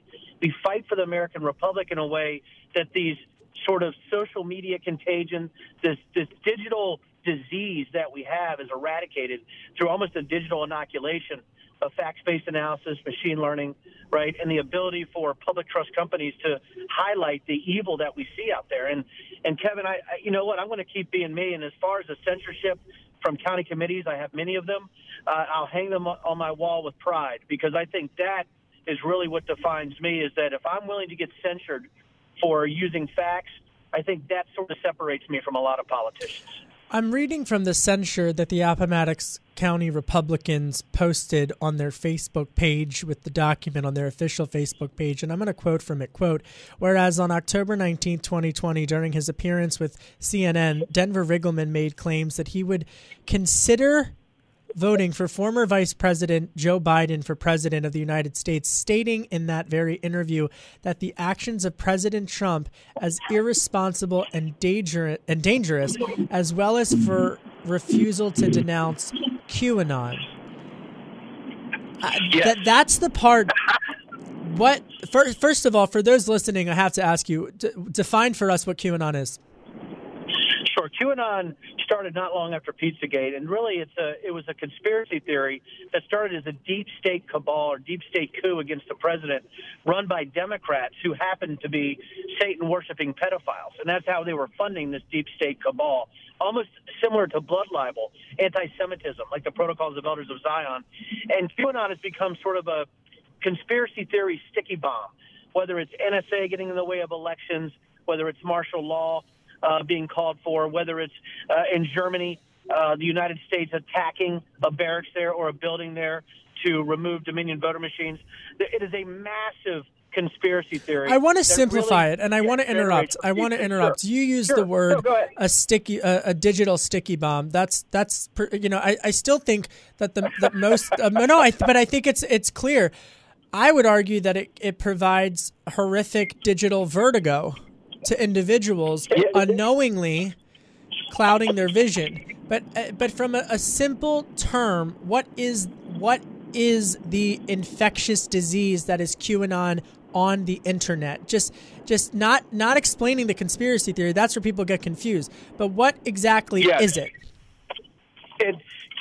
We fight for the American Republic in a way that these sort of social media contagion, this this digital disease that we have is eradicated through almost a digital inoculation of facts-based analysis, machine learning, right, and the ability for public trust companies to highlight the evil that we see out there. And and Kevin, I, I you know what, I'm going to keep being me. And as far as the censorship from county committees, I have many of them. Uh, I'll hang them on my wall with pride because I think that is really what defines me. Is that if I'm willing to get censored for using facts, I think that sort of separates me from a lot of politicians. I'm reading from the censure that the Appomattox County Republicans posted on their Facebook page with the document on their official Facebook page, and I'm going to quote from it. Quote, whereas on October 19, 2020, during his appearance with CNN, Denver Riggleman made claims that he would consider voting for former Vice President Joe Biden for President of the United States, stating in that very interview that the actions of President Trump as irresponsible and, danger- and dangerous, as well as for refusal to denounce QAnon. Uh, Yes. that, that's the part. What first, first of all, for those listening, I have to ask you d- define for us what QAnon is. Sure. QAnon started not long after Pizzagate, and really, it's a it was a conspiracy theory that started as a deep state cabal or deep state coup against the president, run by Democrats who happened to be Satan worshiping pedophiles, and that's how they were funding this deep state cabal. Almost similar to blood libel, anti-Semitism, like the Protocols of Elders of Zion, and QAnon has become sort of a conspiracy theory sticky bomb. Whether it's NSA getting in the way of elections, whether it's martial law uh, being called for, whether it's uh, in Germany, uh, the United States attacking a barracks there or a building there to remove Dominion voter machines. It is a massive conspiracy theory. I want to simplify really it, and I want to interrupt. I want to Sure. interrupt. You use Sure. the word No, a sticky, a, a digital sticky bomb. That's that's you know. I, I still think that the the most uh, no, I but I think it's it's clear. I would argue that it, it provides horrific digital vertigo to individuals unknowingly clouding their vision. But uh, but from a, a simple term, what is what is the infectious disease that is QAnon on the internet? Just just not not explaining the conspiracy theory. That's where people get confused. But what exactly Yes. is it? it,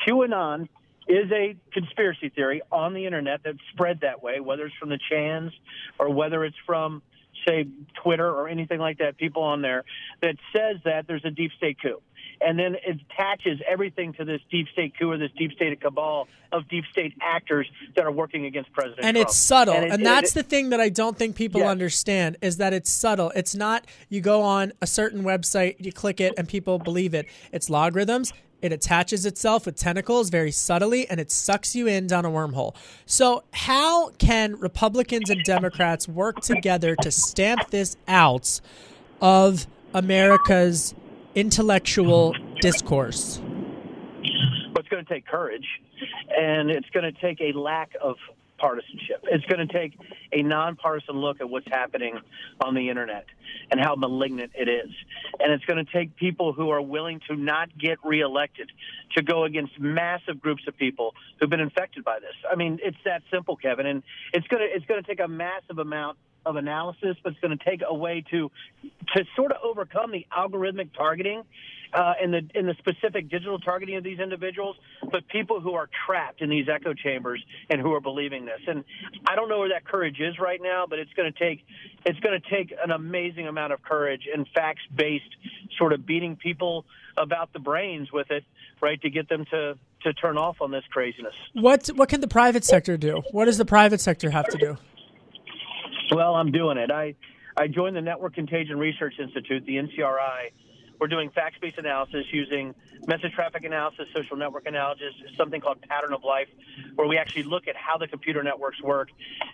QAnon is a conspiracy theory on the internet that's spread that way, whether it's from the Chans or whether it's from, say, Twitter or anything like that, people on there that says that there's a deep state coup. And then it attaches everything to this deep state coup or this deep state cabal of deep state actors that are working against President and Trump. it's subtle. And, it- it- that's it- the thing that i don't think people understand is that it's subtle. It's not you go on a certain website you click it and people believe it. It's logarithms. It attaches itself with tentacles very subtly and it sucks you in down a wormhole. So how can republicans and democrats work together to stamp this out of america's intellectual discourse But it's going to take courage, and it's going to take a lack of partisanship. It's going to take a nonpartisan look at what's happening on the internet and how malignant it is. And it's going to take people who are willing to not get reelected to go against massive groups of people who've been infected by this. I mean, it's that simple, Kevin. And it's going to it's going to take a massive amount of analysis, but it's going to take a way to to sort of overcome the algorithmic targeting uh, and the in the specific digital targeting of these individuals, but people who are trapped in these echo chambers and who are believing this. And I don't know where that courage is right now, but it's going to take it's going to take an amazing amount of courage and facts based sort of beating people about the brains with it, right, to get them to to turn off on this craziness. what what can the private sector do what does the private sector have to do Well, I'm doing it. I I joined the Network Contagion Research Institute, the NCRI. We're doing facts-based analysis using message traffic analysis, social network analysis, something called pattern of life, where we actually look at how the computer networks work.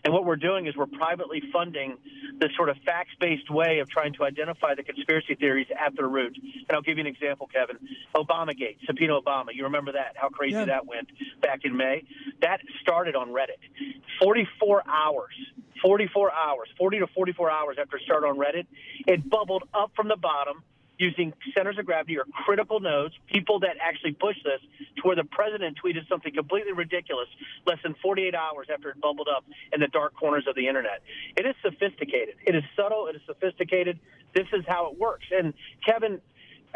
And what we're doing is we're privately funding this sort of facts-based way of trying to identify the conspiracy theories at their root. And I'll give you an example, Kevin. Obamagate, subpoena Obama. You remember that? How crazy Yeah. that went back in May. That started on Reddit. 44 hours 44 hours, 40 to 44 hours after it started on Reddit, it bubbled up from the bottom using centers of gravity or critical nodes, people that actually push this to where the president tweeted something completely ridiculous less than 48 hours after it bubbled up in the dark corners of the internet. It is sophisticated. It is subtle. It is sophisticated. This is how it works. And Kevin,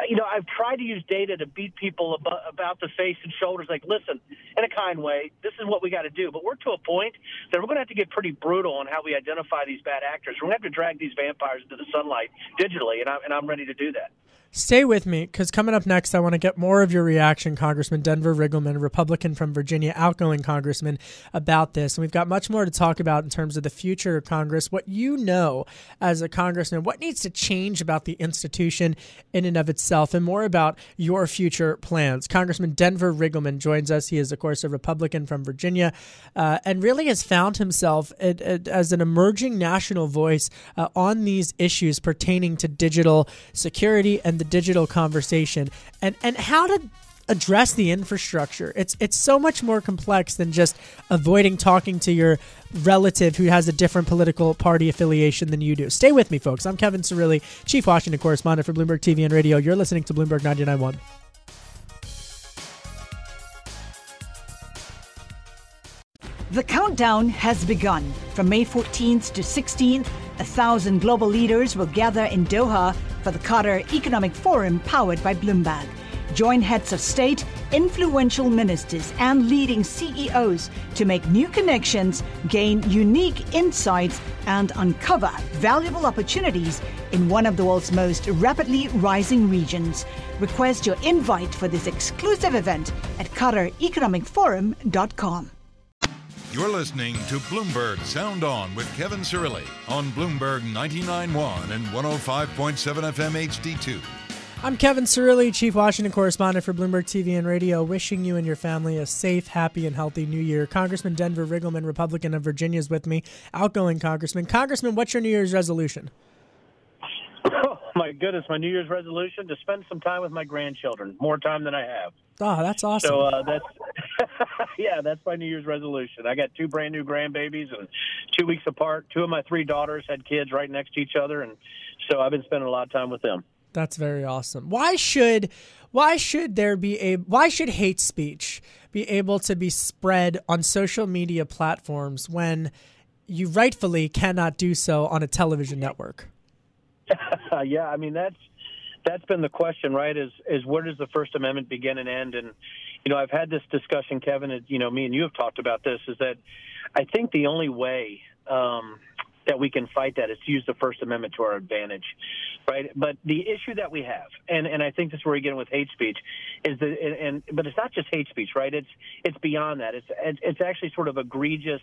you know, I've tried to use data to beat people about, about the face and shoulders. Like, listen, in a kind way, this is what we got to do. But we're to a point that we're going to have to get pretty brutal on how we identify these bad actors. We're going to have to drag these vampires into the sunlight digitally, and I'm, and I'm ready to do that. Stay with me because coming up next, I want to get more of your reaction, Congressman Denver Riggleman, Republican from Virginia, outgoing congressman, about this. And we've got much more to talk about in terms of the future of Congress, what you know as a congressman, what needs to change about the institution in and of itself, and more about your future plans. Congressman Denver Riggleman joins us. He is, of course, a Republican from Virginia uh, and really has found himself as an emerging national voice uh, on these issues pertaining to digital security and the digital conversation and and how to address the infrastructure. It's it's so much more complex than just avoiding talking to your relative who has a different political party affiliation than you do. Stay with me, folks. I'm Kevin Cirilli, Chief Washington Correspondent for Bloomberg TV and Radio. You're listening to Bloomberg 99.1. The countdown has begun. From May 14th to 16th, a thousand global leaders will gather in Doha for the Qatar Economic Forum powered by Bloomberg. Join heads of state, influential ministers, and leading CEOs to make new connections, gain unique insights, and uncover valuable opportunities in one of the world's most rapidly rising regions. Request your invite for this exclusive event at QatarEconomicForum.com. You're listening to Bloomberg Sound On with Kevin Cirilli on Bloomberg 99.1 and 105.7 FM HD2. I'm Kevin Cirilli, Chief Washington Correspondent for Bloomberg TV and Radio, wishing you and your family a safe, happy, and healthy new year. Congressman Denver Riggleman, Republican of Virginia, is with me. Outgoing Congressman. Congressman, what's your New Year's resolution? Oh, my goodness, my New Year's resolution to spend some time with my grandchildren, more time than I have. Oh, that's awesome. So uh, that's yeah, that's my New Year's resolution. I got two brand new grandbabies and two weeks apart. Two of my three daughters had kids right next to each other, and so I've been spending a lot of time with them. That's very awesome. Why should why should there be a why should hate speech be able to be spread on social media platforms when you rightfully cannot do so on a television network? yeah, I mean that's that's been the question, right? Is is where does the First Amendment begin and end? And you know, I've had this discussion, Kevin. And, you know, me and you have talked about this. Is that I think the only way um, that we can fight that is to use the First Amendment to our advantage, right? But the issue that we have, and and I think this is where we get in with hate speech, is that and, and but it's not just hate speech, right? It's it's beyond that. It's it's actually sort of egregious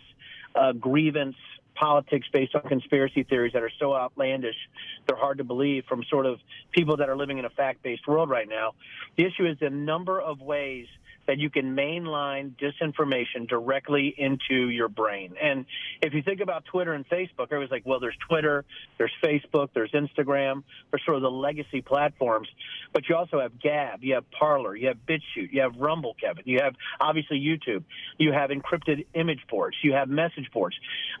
uh, grievance politics based on conspiracy theories that are so outlandish they're hard to believe from sort of people that are living in a fact based world right now. The issue is the number of ways that you can mainline disinformation directly into your brain. And if you think about Twitter and Facebook, everybody's like, well, there's Twitter, there's Facebook, there's Instagram, there's sort of the legacy platforms. But you also have Gab, you have Parler, you have BitChute, you have Rumble, Kevin, you have obviously YouTube, you have encrypted image boards, you have message boards,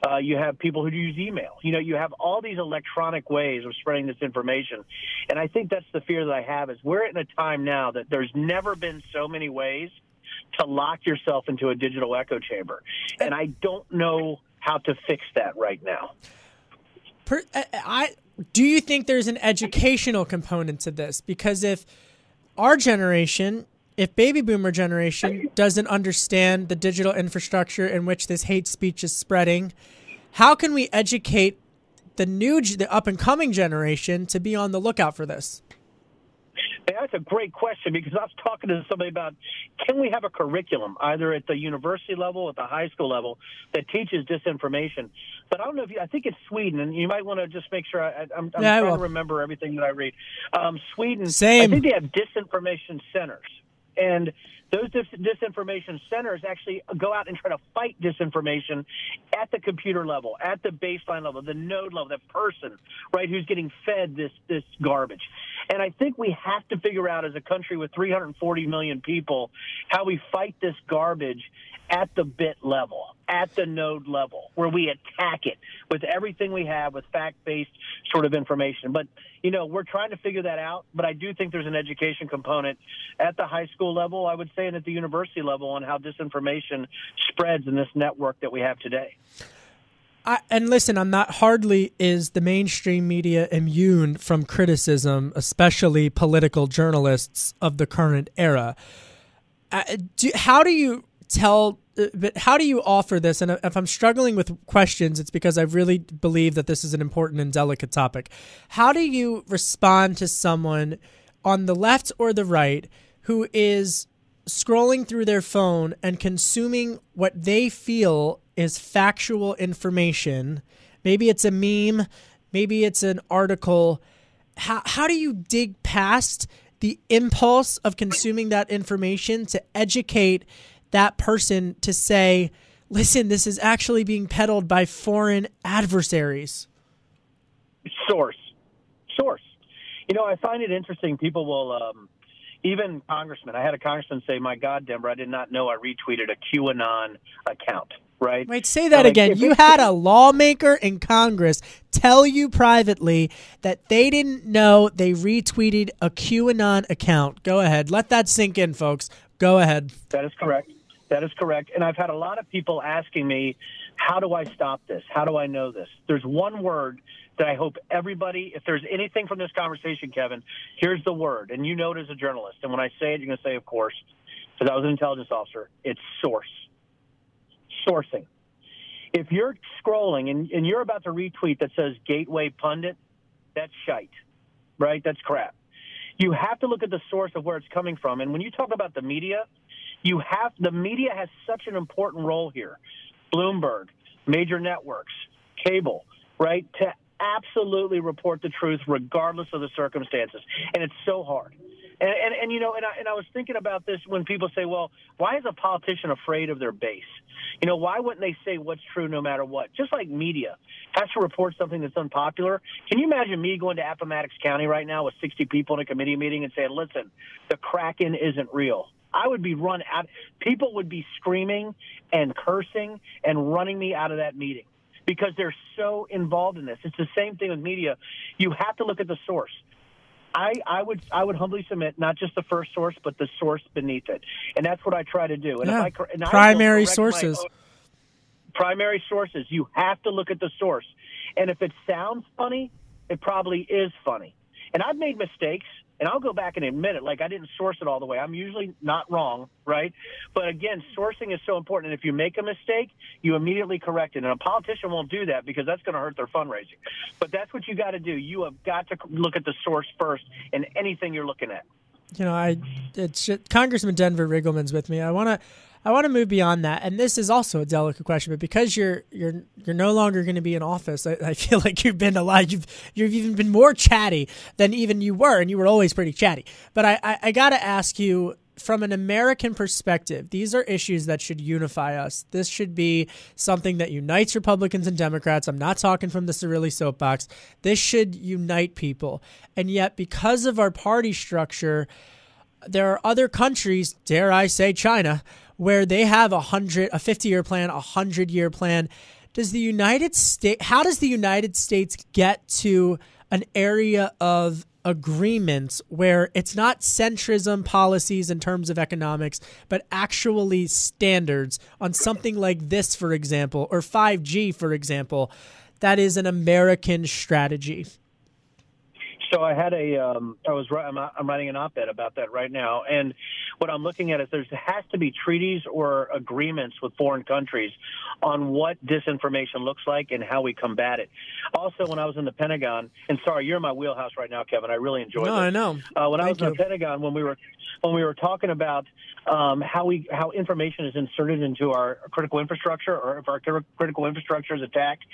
uh, you have people who use email. You know, you have all these electronic ways of spreading this information. And I think that's the fear that I have is we're in a time now that there's never been so many ways to lock yourself into a digital echo chamber. And I don't know how to fix that right now. Per, uh, uh, I do you think there's an educational component to this? Because if our generation, if baby boomer generation doesn't understand the digital infrastructure in which this hate speech is spreading, how can we educate the new the up and coming generation to be on the lookout for this? That's a great question because I was talking to somebody about can we have a curriculum either at the university level, or at the high school level, that teaches disinformation? But I don't know if you, I think it's Sweden, and you might want to just make sure I, am yeah, trying to remember everything that I read. Um, Sweden, Same. I think they have disinformation centers, and those dis- disinformation centers actually go out and try to fight disinformation at the computer level, at the baseline level, the node level, that person, right, who's getting fed this this garbage. And I think we have to figure out as a country with 340 million people how we fight this garbage at the bit level, at the node level, where we attack it with everything we have with fact based sort of information. But, you know, we're trying to figure that out. But I do think there's an education component at the high school level, I would say, and at the university level on how disinformation spreads in this network that we have today. I, and listen, I'm not hardly is the mainstream media immune from criticism, especially political journalists of the current era. Uh, do, how do you tell? But how do you offer this? And if I'm struggling with questions, it's because I really believe that this is an important and delicate topic. How do you respond to someone on the left or the right who is scrolling through their phone and consuming what they feel is factual information. Maybe it's a meme, maybe it's an article. How, how do you dig past the impulse of consuming that information to educate that person to say, listen, this is actually being peddled by foreign adversaries? Source. Source. You know, I find it interesting. People will. Um, even congressmen. I had a congressman say, "My God, Denver, I did not know I retweeted a QAnon account." Right? Wait, say that So, like, again. You had a lawmaker in Congress tell you privately that they didn't know they retweeted a QAnon account. Go ahead. Let that sink in, folks. Go ahead. That is correct. That is correct. And I've had a lot of people asking me, how do I stop this? How do I know this? There's one word that I hope everybody, if there's anything from this conversation, Kevin, here's the word. And you know it as a journalist. And when I say it, you're going to say, of course, because I was an intelligence officer. It's source. Sourcing. If you're scrolling and, and you're about to retweet that says Gateway Pundit, that's shite, right? That's crap. You have to look at the source of where it's coming from. And when you talk about the media, you have the media has such an important role here. Bloomberg, major networks, cable, right? To absolutely report the truth regardless of the circumstances. And it's so hard. And, and, and you know, and I, and I was thinking about this when people say, well, why is a politician afraid of their base? You know, why wouldn't they say what's true no matter what? Just like media has to report something that's unpopular. Can you imagine me going to Appomattox County right now with 60 people in a committee meeting and saying, listen, the Kraken isn't real? I would be run out. People would be screaming and cursing and running me out of that meeting because they're so involved in this. It's the same thing with media. You have to look at the source. I, I would I would humbly submit not just the first source, but the source beneath it, and that's what I try to do. And Yeah. if I, and Primary my sources. own- primary sources. You have to look at the source, and if it sounds funny, it probably is funny. And I've made mistakes, and I'll go back and admit it. Like I didn't source it all the way. I'm usually not wrong, right? But again, sourcing is so important. And if you make a mistake, you immediately correct it. And a politician won't do that because that's going to hurt their fundraising. But that's what you got to do. You have got to look at the source first in anything you're looking at. you know, I it's Congressman Denver Riggleman's with me. I want to I want to move beyond that, and this is also a delicate question. But because you're you're you're no longer going to be in office, I, I feel like you've been alive. You've you've even been more chatty than even you were, and you were always pretty chatty. But I I, I got to ask you. From an American perspective, these are issues that should unify us. This should be something that unites Republicans and Democrats. I'm not talking from the Cirilli soapbox. This should unite people. And yet, because of our party structure, there are other countries, dare I say China, where they have a hundred, a fifty-year plan, a hundred-year plan. Does the United States? How does the United States get to an area of agreements where it's not centrism policies in terms of economics, but actually standards on something like this, for example, or 5G, for example, that is an American strategy? So I had a, um, I was, I'm, I'm writing an op-ed about that right now, and what I'm looking at is there has to be treaties or agreements with foreign countries on what disinformation looks like and how we combat it. Also, when I was in the Pentagon, and sorry, you're in my wheelhouse right now, Kevin. I really enjoy it. No, this. I know. Uh, when I was Thank in the Pentagon, when we were when we were talking about um, how we how information is inserted into our critical infrastructure, or if our critical infrastructure is attacked,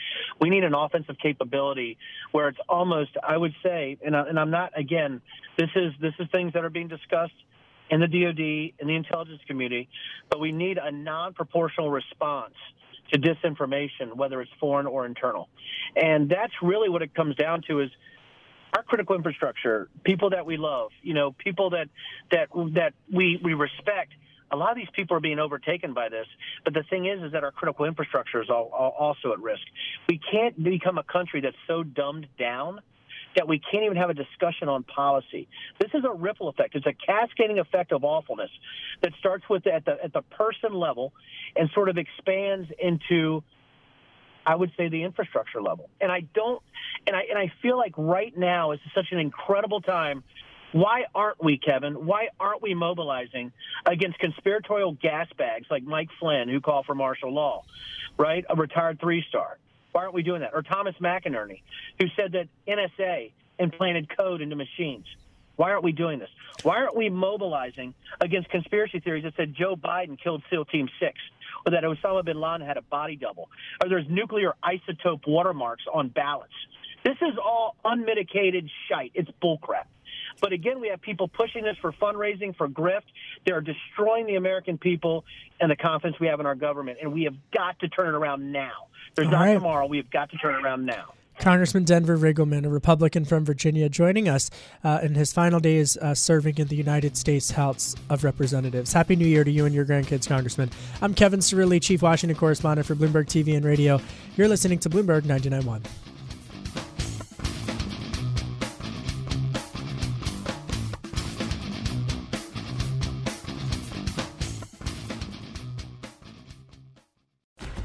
we need an offensive capability where it's almost, I would say, and, I, and I'm not again, this is this is things that are being discussed in the DoD in the intelligence community, but we need a non-proportional response to disinformation, whether it's foreign or internal, and that's really what it comes down to is our critical infrastructure, people that we love, you know, people that that that we we respect. A lot of these people are being overtaken by this, but the thing is, is that our critical infrastructure is all, all, also at risk. We can't become a country that's so dumbed down that we can't even have a discussion on policy. This is a ripple effect. It's a cascading effect of awfulness that starts with at the at the person level and sort of expands into I would say the infrastructure level. And I don't, and I and I feel like right now is such an incredible time. Why aren't we, Kevin? Why aren't we mobilizing against conspiratorial gas bags like Mike Flynn, who called for martial law, right? A retired three star. Why aren't we doing that? Or Thomas McInerney, who said that NSA implanted code into machines. Why aren't we doing this? Why aren't we mobilizing against conspiracy theories that said Joe Biden killed SEAL Team 6 or that Osama bin Laden had a body double or there's nuclear isotope watermarks on ballots? This is all unmitigated shite. It's bullcrap. But again, we have people pushing this for fundraising, for grift. They're destroying the American people and the confidence we have in our government, and we have got to turn it around now. There's All not right. tomorrow. We have got to turn it around now. Congressman Denver Riggleman, a Republican from Virginia, joining us uh, in his final days uh, serving in the United States House of Representatives. Happy New Year to you and your grandkids, Congressman. I'm Kevin Cirilli, Chief Washington Correspondent for Bloomberg TV and Radio. You're listening to Bloomberg 99.1.